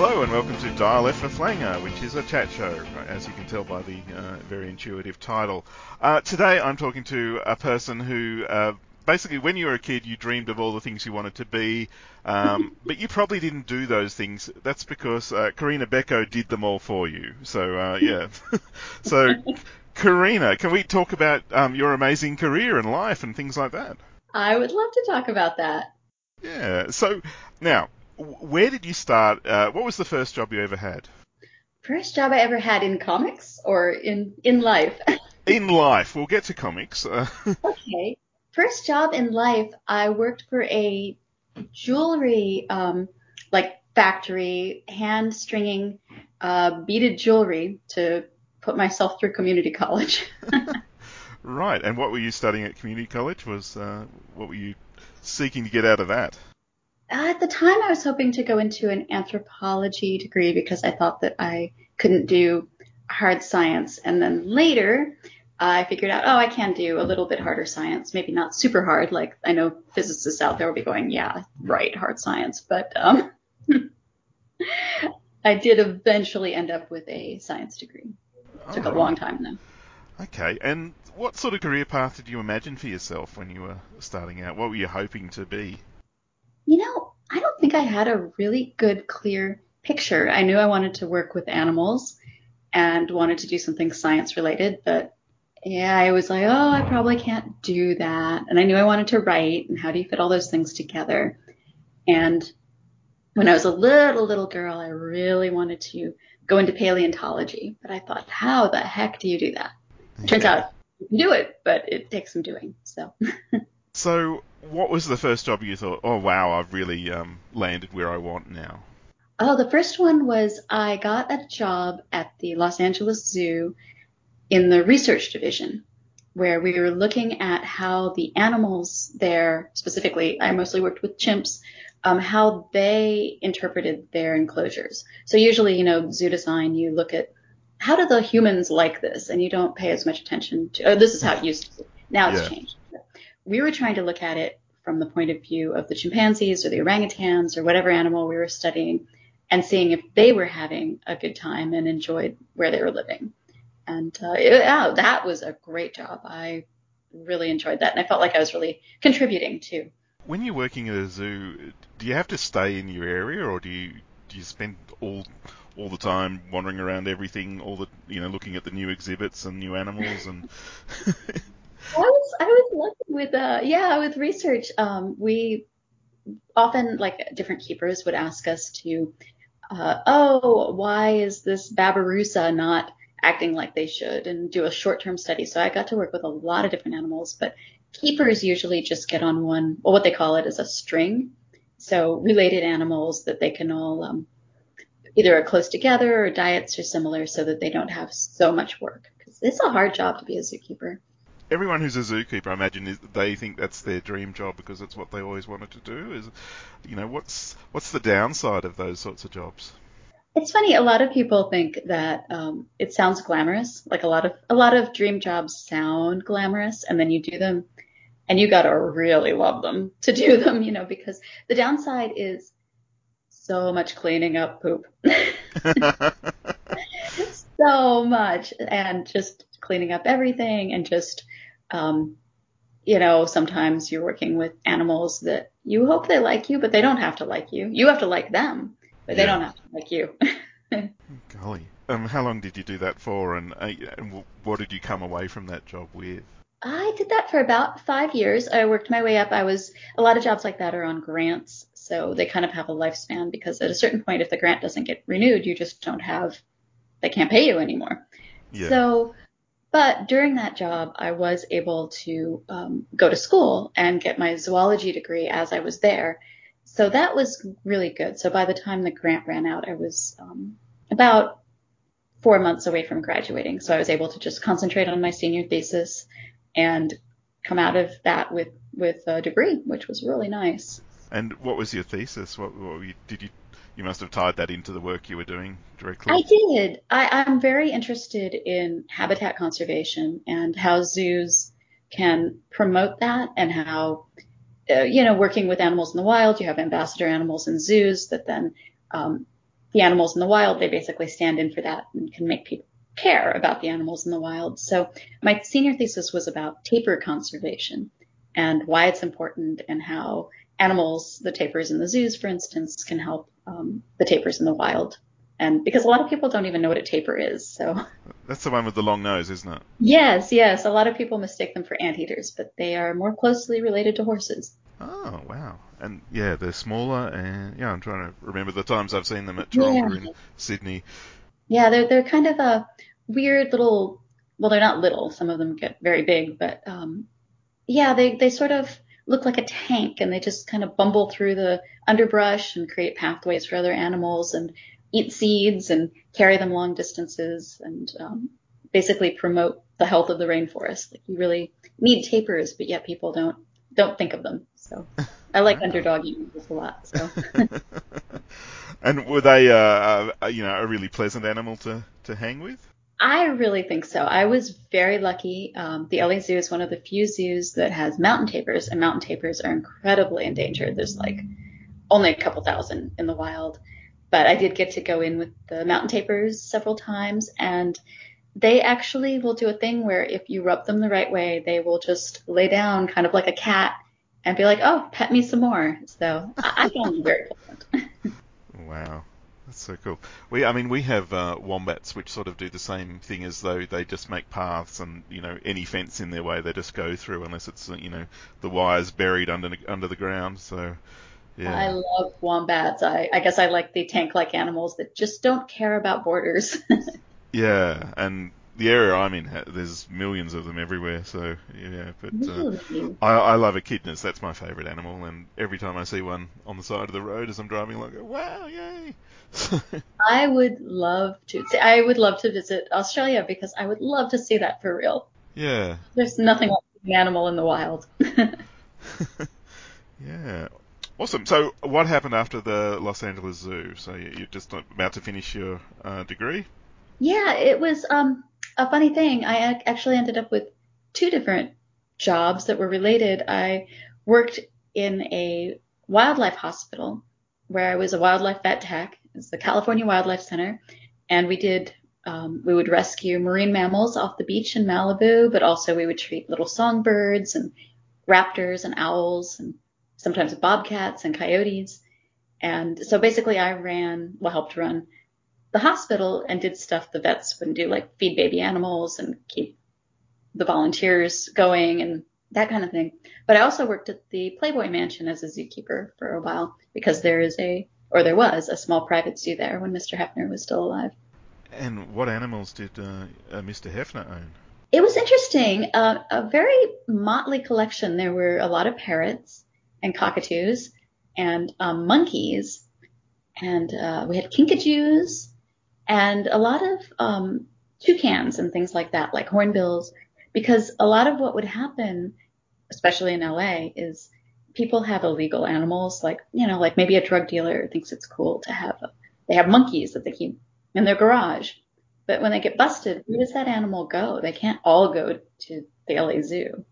Hello and welcome to Dial F for Flanger, which is a chat show, as you can tell by the uh, very intuitive title. Uh, today I'm talking to a person who uh, basically, when you were a kid, you dreamed of all the things you wanted to be, um, but you probably didn't do those things. That's because uh, Corinna Bechko did them all for you. So, uh, yeah. so, Corinna, can we talk about um, your amazing career and life and things like that? I would love to talk about that. Yeah. So, now, where did you start? Uh, what was the first job you ever had? First job I ever had in comics or in in life? in life. We'll get to comics. okay. First job in life, I worked for a jewelry um, like factory, hand stringing uh, beaded jewelry to put myself through community college. right. And what were you studying at community college? Was uh, what were you seeking to get out of that? At the time, I was hoping to go into an anthropology degree because I thought that I couldn't do hard science. And then later, I figured out, oh, I can do a little bit harder science, maybe not super hard. Like I know physicists out there will be going, yeah, right, hard science. But um, I did eventually end up with a science degree. It took a long time though. Okay, and what sort of career path did you imagine for yourself when you were starting out? What were you hoping to be? You know, I don't think I had a really good, clear picture. I knew I wanted to work with animals and wanted to do something science related, but yeah, I was like, oh, I probably can't do that. And I knew I wanted to write, and how do you fit all those things together? And when I was a little, little girl, I really wanted to go into paleontology, but I thought, how the heck do you do that? Turns out you can do it, but it takes some doing. So. so, what was the first job you thought, oh wow, I've really um, landed where I want now? Oh, the first one was I got a job at the Los Angeles Zoo in the research division, where we were looking at how the animals there, specifically, I mostly worked with chimps, um, how they interpreted their enclosures. So usually, you know, zoo design, you look at how do the humans like this, and you don't pay as much attention to. Oh, this is how it used to be. Now it's yeah. changed. We were trying to look at it from the point of view of the chimpanzees or the orangutans or whatever animal we were studying and seeing if they were having a good time and enjoyed where they were living. And uh, yeah, that was a great job. I really enjoyed that, and I felt like I was really contributing too. When you're working at a zoo, do you have to stay in your area, or do you do you spend all all the time wandering around everything, all the you know, looking at the new exhibits and new animals and I was I was lucky with uh yeah with research. Um, we often like different keepers would ask us to, uh, oh, why is this Babirusa not acting like they should, and do a short-term study. So I got to work with a lot of different animals, but keepers usually just get on one. Well, what they call it is a string. So related animals that they can all um, either are close together or diets are similar, so that they don't have so much work. Because it's a hard job to be a zookeeper everyone who's a zookeeper, I imagine, is, they think that's their dream job because it's what they always wanted to do. Is, you know, what's what's the downside of those sorts of jobs? It's funny. A lot of people think that um, it sounds glamorous. Like a lot of a lot of dream jobs sound glamorous, and then you do them, and you gotta really love them to do them. You know, because the downside is so much cleaning up poop. so much, and just cleaning up everything, and just um, you know, sometimes you're working with animals that you hope they like you, but they don't have to like you. You have to like them, but they yeah. don't have to like you. Golly. Um, how long did you do that for, and, uh, and what did you come away from that job with? I did that for about five years. I worked my way up. I was a lot of jobs like that are on grants, so they kind of have a lifespan because at a certain point, if the grant doesn't get renewed, you just don't have, they can't pay you anymore. Yeah. So but during that job, I was able to um, go to school and get my zoology degree as I was there. So that was really good. So by the time the grant ran out, I was um, about four months away from graduating. So I was able to just concentrate on my senior thesis and come out of that with with a degree, which was really nice. And what was your thesis? What, what did you you must have tied that into the work you were doing directly. I did. I, I'm very interested in habitat conservation and how zoos can promote that and how, uh, you know, working with animals in the wild, you have ambassador animals in zoos that then um, the animals in the wild, they basically stand in for that and can make people care about the animals in the wild. So my senior thesis was about tapir conservation and why it's important and how animals, the tapirs in the zoos, for instance, can help um, the tapirs in the wild. And because a lot of people don't even know what a tapir is, so. That's the one with the long nose, isn't it? Yes, yes. A lot of people mistake them for anteaters, but they are more closely related to horses. Oh wow! And yeah, they're smaller, and yeah, I'm trying to remember the times I've seen them at Taronga yeah. in Sydney. Yeah, they're they're kind of a weird little. Well, they're not little. Some of them get very big, but um, yeah, they they sort of look like a tank, and they just kind of bumble through the underbrush and create pathways for other animals, and eat seeds and carry them long distances, and um, basically promote the health of the rainforest. Like you really need tapirs, but yet people don't don't think of them. So I like underdog animals a lot. So. and were they, uh, uh, you know, a really pleasant animal to to hang with? I really think so. I was very lucky. Um, the LA Zoo is one of the few zoos that has mountain tapirs, and mountain tapirs are incredibly endangered. There's like only a couple thousand in the wild. But I did get to go in with the mountain tapirs several times, and they actually will do a thing where if you rub them the right way, they will just lay down kind of like a cat and be like, oh, pet me some more. So I, found them very pleasant. That's so cool. We, I mean, we have uh, wombats which sort of do the same thing as though they just make paths, and you know, any fence in their way they just go through, unless it's you know the wires buried under under the ground. So, yeah. I love wombats. I, I guess I like the tank-like animals that just don't care about borders. Yeah, and the area I'm in, there's millions of them everywhere. So yeah, but uh, I, I love echidnas. That's my favourite animal, and every time I see one on the side of the road as I'm driving, I go, wow, yay! I would love to. See, I would love to visit Australia because I would love to see that for real. Yeah. There's nothing like an animal in the wild. yeah. Awesome. So, what happened after the Los Angeles Zoo? So, you're just about to finish your uh, degree? Yeah, it was um, a funny thing. I actually ended up with two different jobs that were related. I worked in a wildlife hospital where I was a wildlife vet tech. It's the California Wildlife Center, and we did um, we would rescue marine mammals off the beach in Malibu, but also we would treat little songbirds and raptors and owls and sometimes bobcats and coyotes. And so basically, I ran, well, helped run the hospital and did stuff the vets wouldn't do, like feed baby animals and keep the volunteers going and that kind of thing. But I also worked at the Playboy Mansion as a zookeeper for a while because there is a, or there was a small private zoo there when Mr. Hefner was still alive. And what animals did uh, uh, Mr. Hefner own? It was interesting. Uh, a very motley collection. There were a lot of parrots and cockatoos and um, monkeys, and uh, we had kinkajous and a lot of um, toucans and things like that, like hornbills, because a lot of what would happen, especially in LA, is people have illegal animals, like you know, like maybe a drug dealer thinks it's cool to have they have monkeys that they keep in their garage, but when they get busted, where does that animal go? They can't all go to the LA Zoo.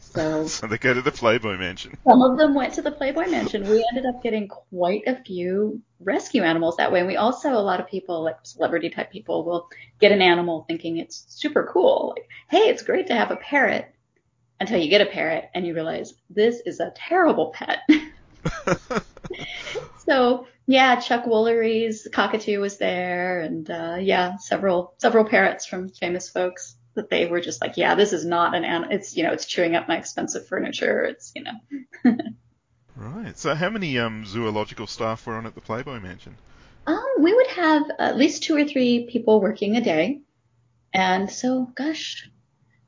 So, so they go to the Playboy Mansion. Some of them went to the Playboy Mansion. We ended up getting quite a few rescue animals that way. And we also, a lot of people, like celebrity type people, will get an animal thinking it's super cool. Like, hey, it's great to have a parrot until you get a parrot and you realize this is a terrible pet. so yeah, Chuck Woolery's cockatoo was there, and uh, yeah, several several parrots from famous folks that they were just like, yeah, this is not an animal. It's you know, it's chewing up my expensive furniture. It's you know. right. So how many um, zoological staff were on at the Playboy Mansion? Um, we would have at least two or three people working a day, and so gosh,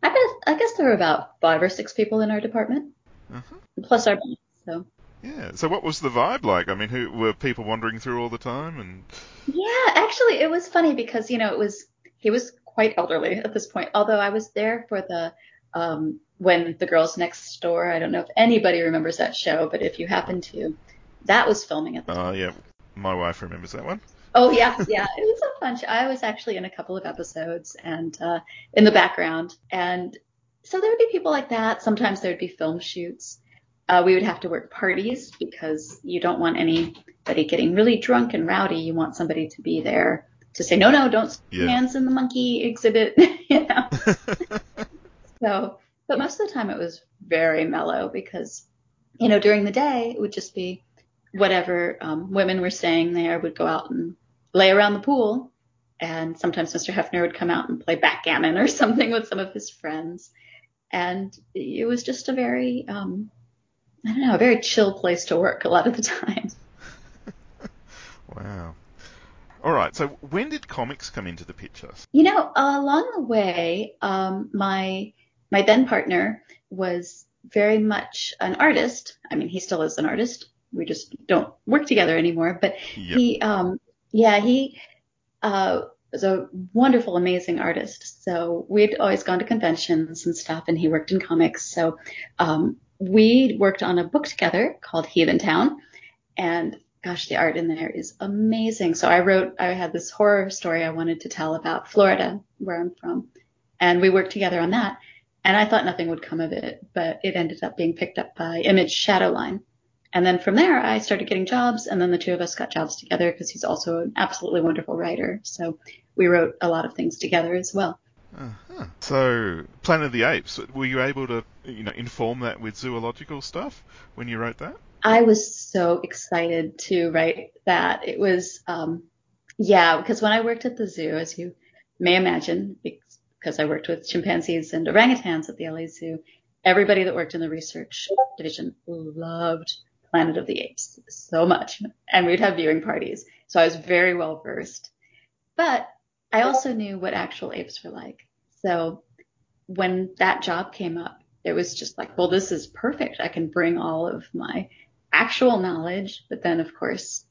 I guess I guess there were about five or six people in our department, uh-huh. plus our. So. Yeah. So what was the vibe like? I mean, who were people wandering through all the time and? Yeah, actually, it was funny because you know it was he was quite elderly at this point. Although I was there for the um, when the girls next door. I don't know if anybody remembers that show, but if you happen to, that was filming at the time. Oh uh, yeah, my wife remembers that one. Oh yeah, yeah, it was a fun show. I was actually in a couple of episodes and uh, in the background, and so there would be people like that. Sometimes there would be film shoots, Uh, we would have to work parties because you don't want anybody getting really drunk and rowdy. You want somebody to be there to say, no, no, don't yeah. hands in the monkey exhibit. you know. so, but most of the time it was very mellow because, you know, during the day it would just be whatever um, women were staying there would go out and lay around the pool. And sometimes Mr. Hefner would come out and play backgammon or something with some of his friends. And it was just a very, um, I don't know, a very chill place to work a lot of the time. wow. All right. So when did comics come into the picture? You know, uh, along the way, um, my my then partner was very much an artist. I mean, he still is an artist. We just don't work together anymore. But yep. he, um, yeah, he uh, was a wonderful, amazing artist. So we'd always gone to conventions and stuff, and he worked in comics. So um, we worked on a book together called Heathentown, and gosh, the art in there is amazing. So I wrote, I had this horror story I wanted to tell about Florida, where I'm from, and we worked together on that. And I thought nothing would come of it, but it ended up being picked up by Image Shadowline. And then from there, I started getting jobs, and then the two of us got jobs together because he's also an absolutely wonderful writer. So we wrote a lot of things together as well. Uh-huh. So, Planet of the Apes, were you able to, you know, inform that with zoological stuff when you wrote that? I was so excited to write that. It was, um, yeah, because when I worked at the zoo, as you may imagine, because I worked with chimpanzees and orangutans at the LA Zoo, everybody that worked in the research division loved Planet of the Apes so much, and we'd have viewing parties. So I was very well versed. But I also knew what actual apes were like. So when that job came up, it was just like, well, this is perfect. I can bring all of my actual knowledge, but then of course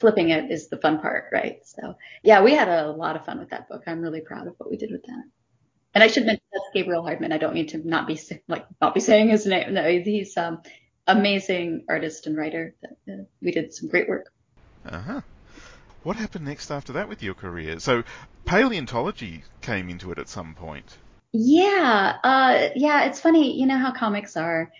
flipping it is the fun part, right? So yeah, we had a lot of fun with that book. I'm really proud of what we did with that. And I should mention that's Gabriel Hardman. I don't mean to not be like not be saying his name. No, he's um amazing artist and writer. That, uh, we did some great work. Uh huh. What happened next after that with your career? So paleontology came into it at some point. Yeah, uh, yeah. It's funny, you know how comics are.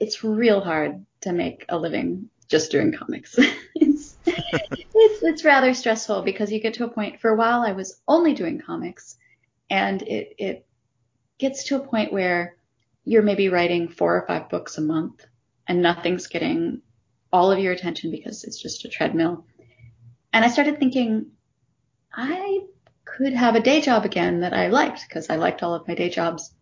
It's real hard to make a living just doing comics. it's, it's it's rather stressful because you get to a point. For a while, I was only doing comics, and it it gets to a point where you're maybe writing four or five books a month, and nothing's getting all of your attention because it's just a treadmill. And I started thinking, I could have a day job again that I liked because I liked all of my day jobs.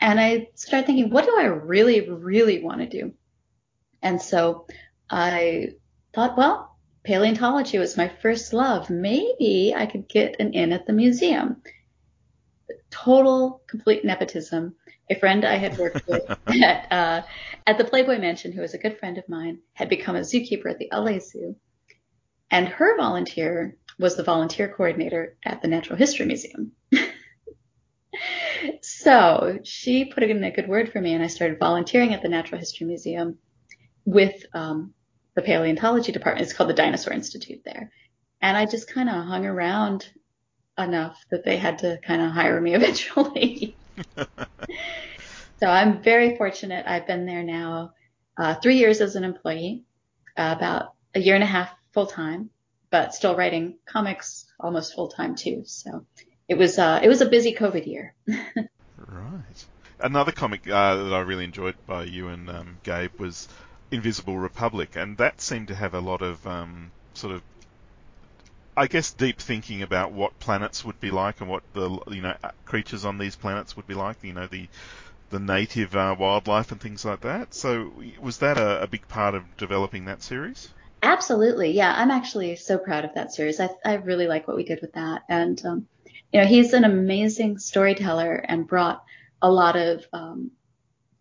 And I started thinking, what do I really, really want to do? And so I thought, well, paleontology was my first love. Maybe I could get an in at the museum. Total, complete nepotism. A friend I had worked with at, uh, at the Playboy Mansion, who was a good friend of mine, had become a zookeeper at the LA Zoo. And her volunteer was the volunteer coordinator at the Natural History Museum. so she put in a good word for me, and I started volunteering at the Natural History Museum with um, the paleontology department. It's called the Dinosaur Institute there. And I just kind of hung around enough that they had to kind of hire me eventually. so I'm very fortunate. I've been there now uh, three years as an employee, uh, about a year and a half full time, but still writing comics almost full time too. So it was uh, it was a busy COVID year. right. Another comic uh, that I really enjoyed by you and um, Gabe was Invisible Republic, and that seemed to have a lot of um, sort of I guess deep thinking about what planets would be like and what the you know creatures on these planets would be like. You know the the native uh, wildlife and things like that. So was that a, a, big part of developing that series? Absolutely, yeah. I'm actually so proud of that series. I, I really like what we did with that, and um, you know, he's an amazing storyteller and brought a lot of um,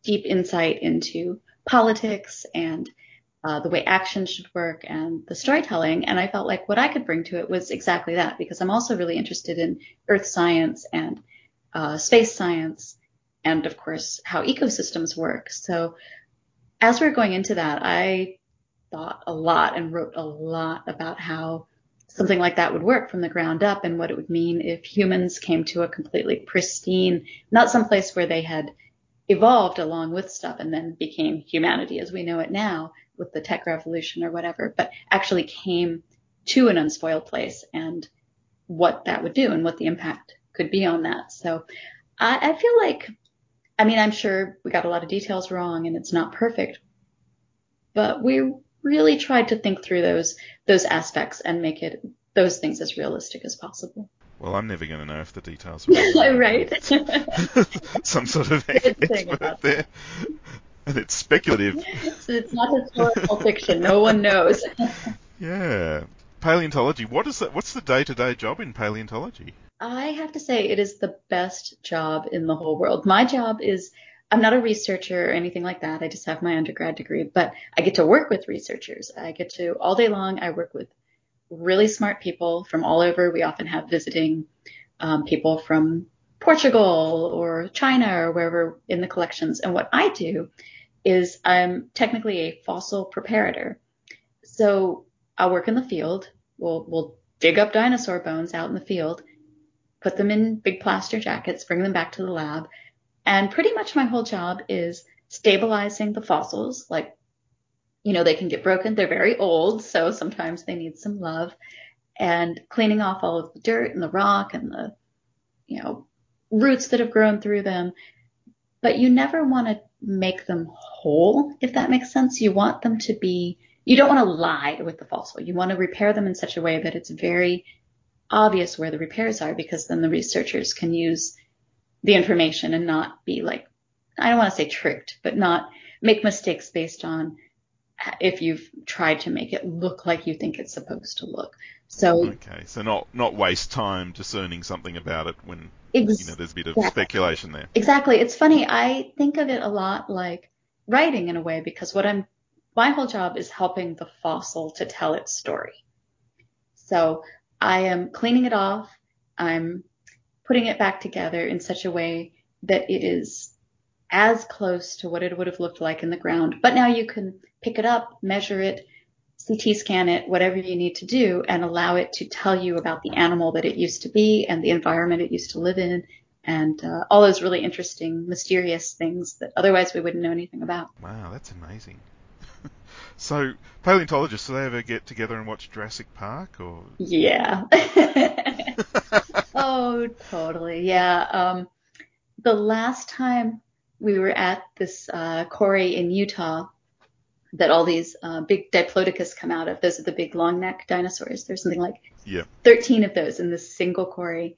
deep insight into politics and uh, the way action should work and the storytelling. And I felt like what I could bring to it was exactly that because I'm also really interested in earth science and uh, space science and of course how ecosystems work. So as we're going into that, I thought a lot and wrote a lot about how something like that would work from the ground up and what it would mean if humans came to a completely pristine, not some place where they had evolved along with stuff and then became humanity as we know it now with the tech revolution or whatever, but actually came to an unspoiled place and what that would do and what the impact could be on that. So I, I feel like, I mean, I'm sure we got a lot of details wrong and it's not perfect, but we really tried to think through those those aspects and make it those things as realistic as possible. Well, I'm never going to know if the details were right. Some sort of expert there. And it's speculative. So it's not historical fiction. No one knows. yeah. Paleontology. What is that? What's the day-to-day job in paleontology? I have to say it is the best job in the whole world. My job is I'm not a researcher or anything like that. I just have my undergrad degree, but I get to work with researchers. I get to all day long. I work with really smart people from all over. We often have visiting um, people from Portugal or China or wherever in the collections. And what I do is I'm technically a fossil preparator. So I'll work in the field. We'll, we'll dig up dinosaur bones out in the field, put them in big plaster jackets, bring them back to the lab. And pretty much my whole job is stabilizing the fossils, like you know, they can get broken. They're very old, so sometimes they need some love. And cleaning off all of the dirt and the rock and the, you know, roots that have grown through them. But you never want to make them whole, if that makes sense. You want them to be, you don't want to lie with the fossil. You want to repair them in such a way that it's very obvious where the repairs are because then the researchers can use the information and not be like, I don't want to say tricked, but not make mistakes based on if you've tried to make it look like you think it's supposed to look. So okay, so not not waste time discerning something about it when ex- you know there's a bit of speculation there. Exactly. It's funny. I think of it a lot like writing in a way because what I'm my whole job is helping the fossil to tell its story. So I am cleaning it off. I'm putting it back together in such a way that it is as close to what it would have looked like in the ground. But now you can pick it up, measure it, CT scan it, whatever you need to do, and allow it to tell you about the animal that it used to be and the environment it used to live in and uh, all those really interesting, mysterious things that otherwise we wouldn't know anything about. Wow, that's amazing. so, paleontologists, do they ever get together and watch Jurassic Park or? Yeah. oh, totally. Yeah. Um, the last time we were at this uh, quarry in Utah that all these uh, big Diplodocus come out of. Those are the big long neck dinosaurs. There's something like yeah. 13 of those in this single quarry.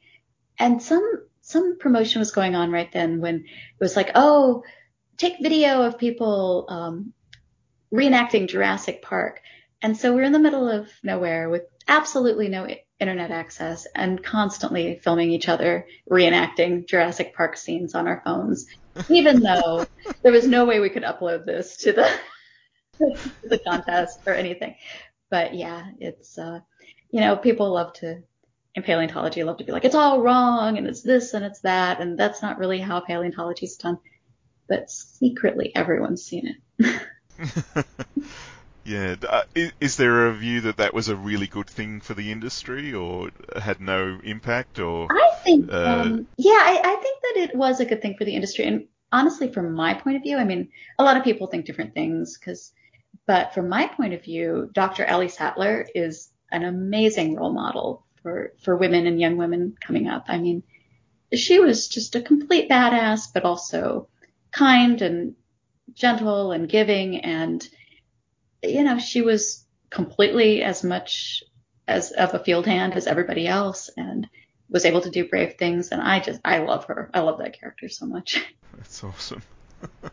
And some some promotion was going on right then when it was like, oh, take video of people um, reenacting Jurassic Park. And so we're in the middle of nowhere with absolutely no internet access and constantly filming each other reenacting Jurassic Park scenes on our phones, even though there was no way we could upload this to the the contest or anything. But yeah, it's uh, you know, people love to in paleontology love to be like it's all wrong and it's this and it's that and that's not really how paleontology is done. But secretly, everyone's seen it. yeah. Uh, is, is, there a view that that was a really good thing for the industry, or had no impact, or? I think, uh, um, yeah, I, I, think that it was a good thing for the industry, and honestly, from my point of view, I mean, a lot of people think different things because but from my point of view, Dr. Ellie Sattler is an amazing role model for, for women and young women coming up. I mean, she was just a complete badass, but also kind and gentle and giving. And, you know, she was completely as much as of a field hand as everybody else and was able to do brave things. And I just, I love her. I love that character so much. That's awesome.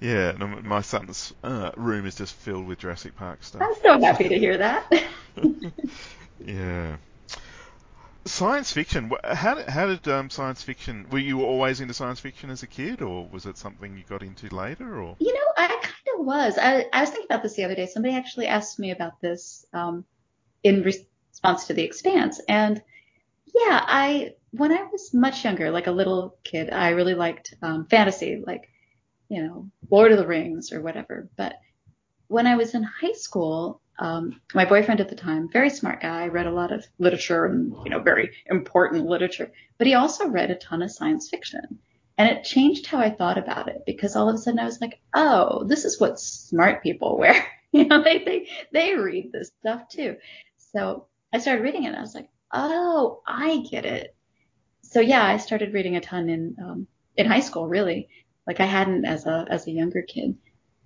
Yeah, my son's uh, room is just filled with Jurassic Park stuff. I'm so happy to hear that. yeah. Science fiction. How did, how did um, science fiction? Were you always into science fiction as a kid, or was it something you got into later? Or you know, I kind of was. I, I was thinking about this the other day. Somebody actually asked me about this um, in response to The Expanse, and yeah, I when I was much younger, like a little kid, I really liked um, fantasy, like you know, Lord of the Rings or whatever. But when I was in high school, um, my boyfriend at the time, very smart guy, read a lot of literature and, you know, very important literature, but he also read a ton of science fiction. And it changed how I thought about it because all of a sudden I was like, oh, this is what smart people wear. you know, they, they, they read this stuff too. So I started reading it and I was like, oh, I get it. So yeah, I started reading a ton in, um, in high school, really. Like I hadn't as a, as a younger kid,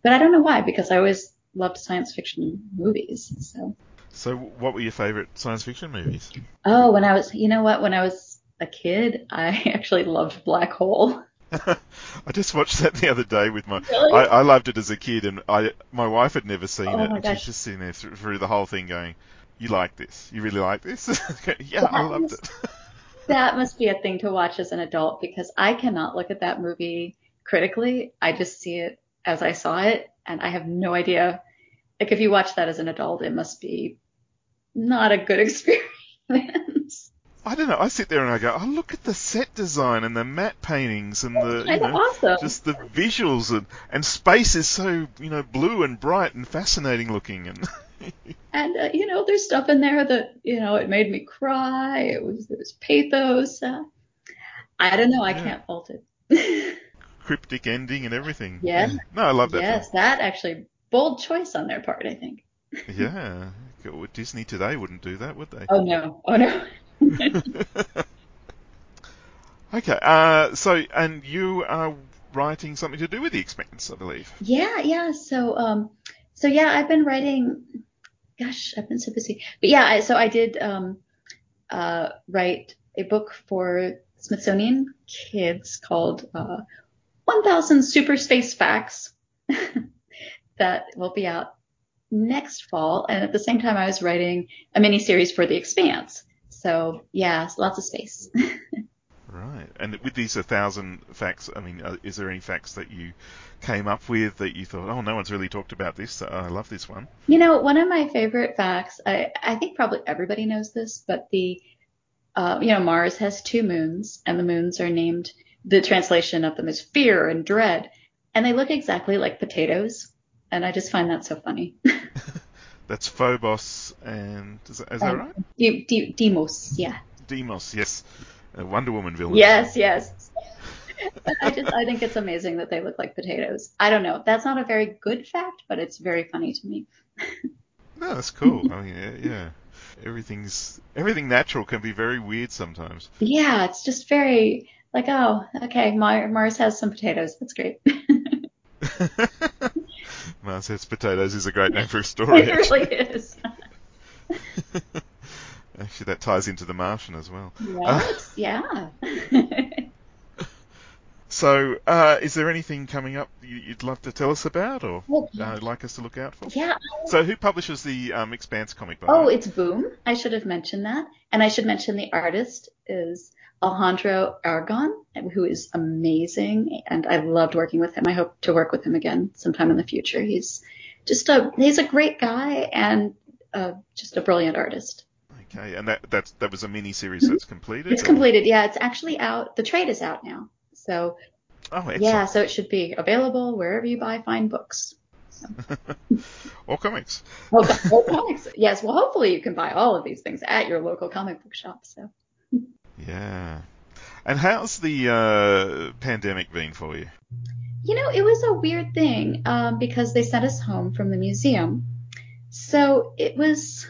but I don't know why because I always loved science fiction movies. So. So what were your favorite science fiction movies? Oh, when I was, you know what, when I was a kid, I actually loved Black Hole. I just watched that the other day with my. Really? I, I loved it as a kid, and I my wife had never seen Oh it, and gosh. she's just sitting there through, through the whole thing going, "You like this? You really like this?" yeah, I loved was- it. That must be a thing to watch as an adult because I cannot look at that movie critically. I just see it as I saw it, and I have no idea. Like if you watch that as an adult, it must be not a good experience. I don't know. I sit there and I go, "Oh, look at the set design and the matte paintings and the you know." awesome. Just the visuals and, and space is so you know blue and bright and fascinating looking and And uh, you know, there's stuff in there that you know it made me cry. It was there was pathos. Uh, I don't know. I Yeah. can't fault it. cryptic ending and everything. Yeah. No, I love that. yes, that actually bold choice on their part. I think. Yeah. Disney today wouldn't do that, would they? Oh no. Oh no. okay. Uh, so, and you are writing something to do with the Expanse, I believe. Yeah, yeah. So, um, so yeah, I've been writing. Gosh, I've been so busy. But yeah, I, so I did um, uh, write a book for Smithsonian kids called uh, 1000 Super Space Facts that will be out next fall. And at the same time, I was writing a mini series for The Expanse. So yeah, lots of space. Right. And with these thousand facts, I mean, uh, is there any facts that you came up with that you thought, oh, no one's really talked about this? I love this one. You know, one of my favorite facts, I, I think probably everybody knows this, but the, uh, you know, Mars has two moons, and the moons are named, the translation of them is fear and dread, and they look exactly like potatoes, and I just find that so funny. That's Phobos and is that, is that Um, right? De- De- Deimos, yeah. Deimos, yes. A Wonder Woman villain. Yes, yes. I just, I think it's amazing that they look like potatoes. I don't know. That's not a very good fact, but it's very funny to me. No, that's cool. I mean, yeah, yeah. Everything's everything natural can be very weird sometimes. Yeah, it's just very like, oh, okay, Mar- Mars has some potatoes. That's great. Mars has Potatoes is a great name for a story. it Actually. really is. actually, that ties into The Martian as well. Right? yeah. So, uh, is there anything coming up you- you'd love to tell us about, or uh, like us to look out for? yeah. So, who publishes the um, Expanse comic? By the Oh, it's Boom. I should have mentioned that. And I should mention the artist is Alejandro Aragon, who is amazing. And I loved working with him. I hope to work with him again sometime in the future. He's just a, he's a great guy and uh, just a brilliant artist. Okay, and that that's, that was a mini series that's completed. It's or- completed. Yeah, it's actually out. The trade is out now. So Oh, excellent. yeah, so it should be available wherever you buy fine books. or comics. Well, well, comics. Yes, well, hopefully you can buy all of these things at your local comic book shop. So. Yeah. And how's the uh, pandemic been for you? You know, it was a weird thing um, because they sent us home from the museum. So it was,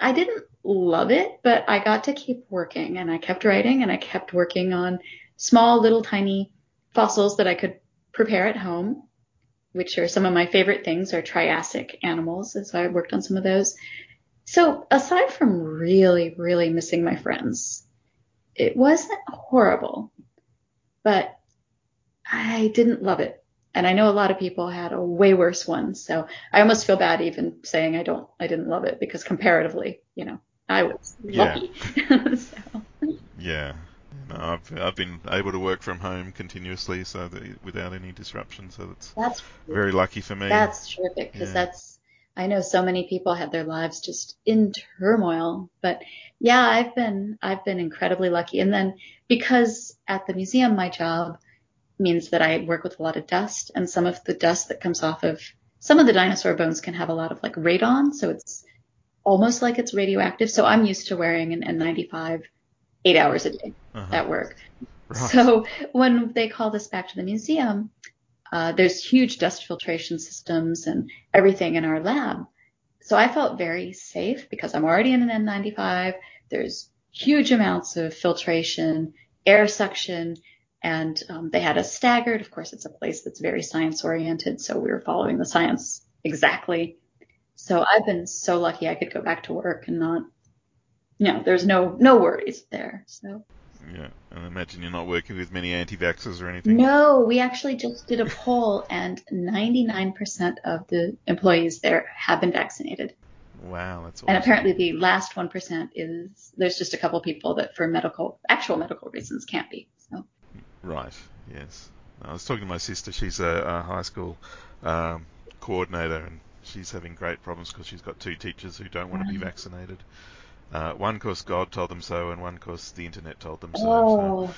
I didn't love it, but I got to keep working and I kept writing and I kept working on small little tiny fossils that I could prepare at home, which are some of my favorite things are Triassic animals. And so I worked on some of those. So aside from really, really missing my friends, it wasn't horrible, but I didn't love it. And I know a lot of people had a way worse one. So I almost feel bad even saying I don't, I didn't love it because comparatively, you know, I was Yeah. lucky. so, Yeah. No, I've I've been able to work from home continuously, so that, without any disruption. So that's that's, very lucky for me. that's terrific because Yeah. that's, I know so many people had their lives just in turmoil, but yeah, I've been, I've been incredibly lucky. And then because at the museum, my job means that I work with a lot of dust and some of the dust that comes off of some of the dinosaur bones can have a lot of like radon. So it's almost like it's radioactive. So I'm used to wearing an N95 eight hours a day Uh-huh. at work. Right. So when they called us back to the museum, uh, there's huge dust filtration systems and everything in our lab. So I felt very safe because I'm already in an N95. There's huge amounts of filtration, air suction, and um, they had us staggered. Of course, it's a place that's very science oriented, so we were following the science exactly. So I've been so lucky I could go back to work and not, you know, there's no no worries there. So Yeah, and I imagine you're not working with many anti-vaxxers or anything. no, we actually just did a poll, and 99% of the employees there have been vaccinated. Wow, that's awesome. And apparently the last 1% is there's just a couple people that for medical actual medical reasons can't be. So Right. Yes. I was talking to my sister. She's a, a high school um, coordinator, and she's having great problems because she's got two teachers who don't want to be vaccinated. Uh, one course God told them so, and one course the internet told them so. Oh,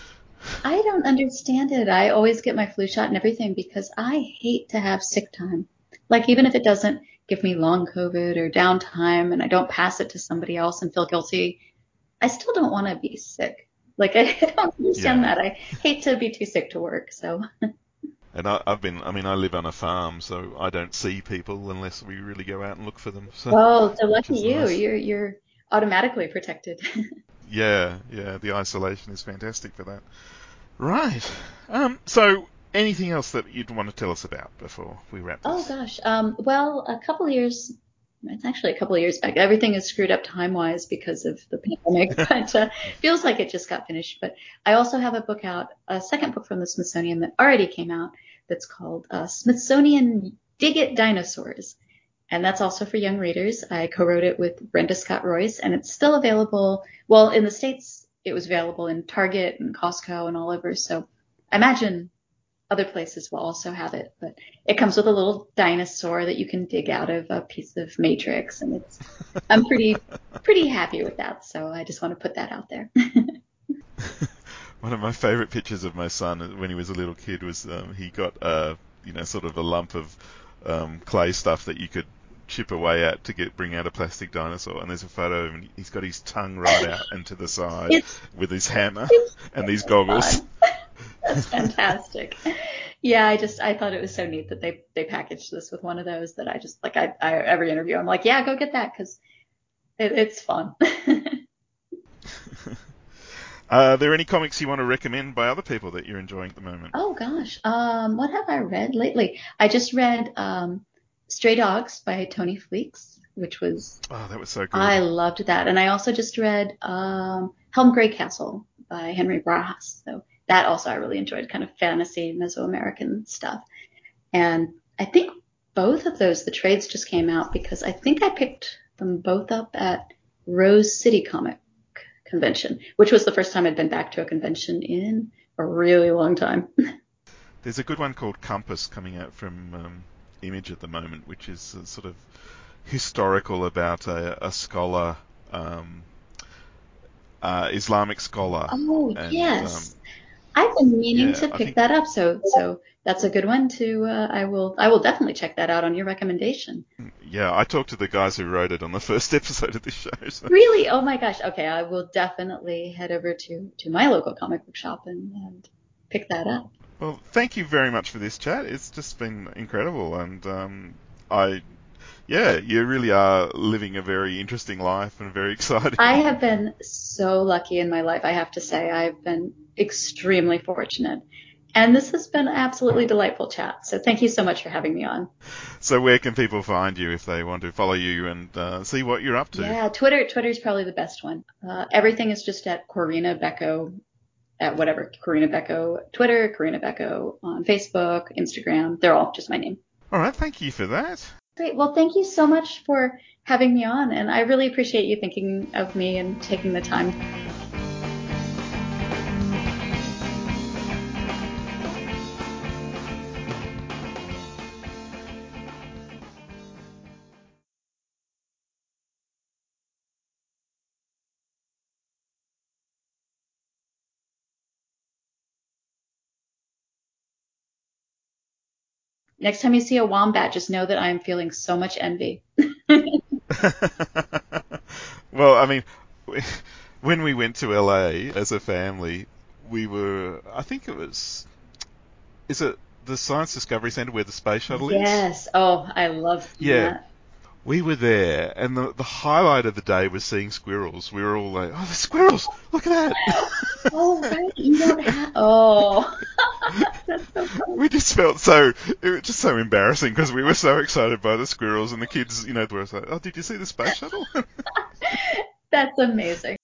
I don't understand it. I always get my flu shot and everything because I hate to have sick time. Like even if it doesn't give me long COVID or downtime and I don't pass it to somebody else and feel guilty, I still don't want to be sick. Like I don't understand Yeah. that. I hate to be too sick to work. So And I, I've been, I mean, I live on a farm, so I don't see people unless we really go out and look for them. So oh, so lucky you. nice. You're you're automatically protected. yeah, yeah, the isolation is fantastic for that. Right. Um, so anything else that you'd want to tell us about before we wrap this? Oh gosh. Um, well, a couple years, it's actually a couple years back. Everything is screwed up time wise because of the pandemic, but uh, feels like it just got finished. But I also have a book out, a second book from the Smithsonian that already came out that's called uh, Smithsonian Dig It Dinosaurs. And that's also for young readers. I co-wrote it with Brenda Scott Royce and it's still available. Well, in the States, it was available in Target and Costco and all over. So I imagine other places will also have it, but it comes with a little dinosaur that you can dig out of a piece of matrix, and it's I'm pretty pretty happy with that. So I just want to put that out there. One of my favourite pictures of my son when he was a little kid was um, he got a you know sort of a lump of um, clay stuff that you could chip away at to get bring out a plastic dinosaur, and there's a photo of him. He's got his tongue right out and to the side It's with his hammer and these goggles. That's fantastic. Yeah, I just I thought it was so neat that they they packaged this with one of those that I just like I, I every interview I'm like yeah go get that because it, it's fun. Are there any comics you want to recommend by other people that you're enjoying at the moment? Oh gosh, um, what have I read lately? I just read um, Stray Dogs by Tony Fleecs, which was Oh, that was so good. I loved that, and I also just read um, Helm Greycastle by Henry Barajas. So that also I really enjoyed, kind of fantasy Mesoamerican stuff. And I think both of those, the trades just came out because I think I picked them both up at Rose City Comic Convention, which was the first time I'd been back to a convention in a really long time. There's a good one called Compass coming out from um, Image at the moment, which is uh, sort of historical about a, a scholar, um, uh, Islamic scholar. Oh And, yes, um, I've been meaning yeah, to pick think- that up. So so that's a good one to. Uh, I will I will definitely check that out on your recommendation. Yeah, I talked to the guys who wrote it on the first episode of this show. So. Really? Oh my gosh. Okay, I will definitely head over to to my local comic book shop and, and pick that up. Well, thank you very much for this chat. It's just been incredible, and um, I, yeah, you really are living a very interesting life and very exciting. I have been so lucky in my life. I have to say, I've been extremely fortunate. And this has been an absolutely delightful chat. So thank you so much for having me on. So, where can people find you if they want to follow you and uh, see what you're up to? Yeah, Twitter. Twitter's probably the best one. Uh, everything is just at Corinna Bechko, at whatever Corinna Bechko Twitter, Corinna Bechko on Facebook, Instagram. They're all just my name. All right, thank you for that. Great. Well, thank you so much for having me on, and I really appreciate you thinking of me and taking the time. Next time you see a wombat, just know that I am feeling so much envy. well, I mean, when we went to LA as a family, we were, I think it was, is it the Science Discovery Centre where the space shuttle yes. is? Yes. Oh, I love Yeah. that. We were there, and the, the highlight of the day was seeing squirrels. We were all like, oh, the squirrels! Look at that! Oh. You don't have. Oh. That's so we just felt so, it was just so embarrassing because we were so excited by the squirrels, and the kids, you know, were like, oh, did you see the space shuttle? That's amazing.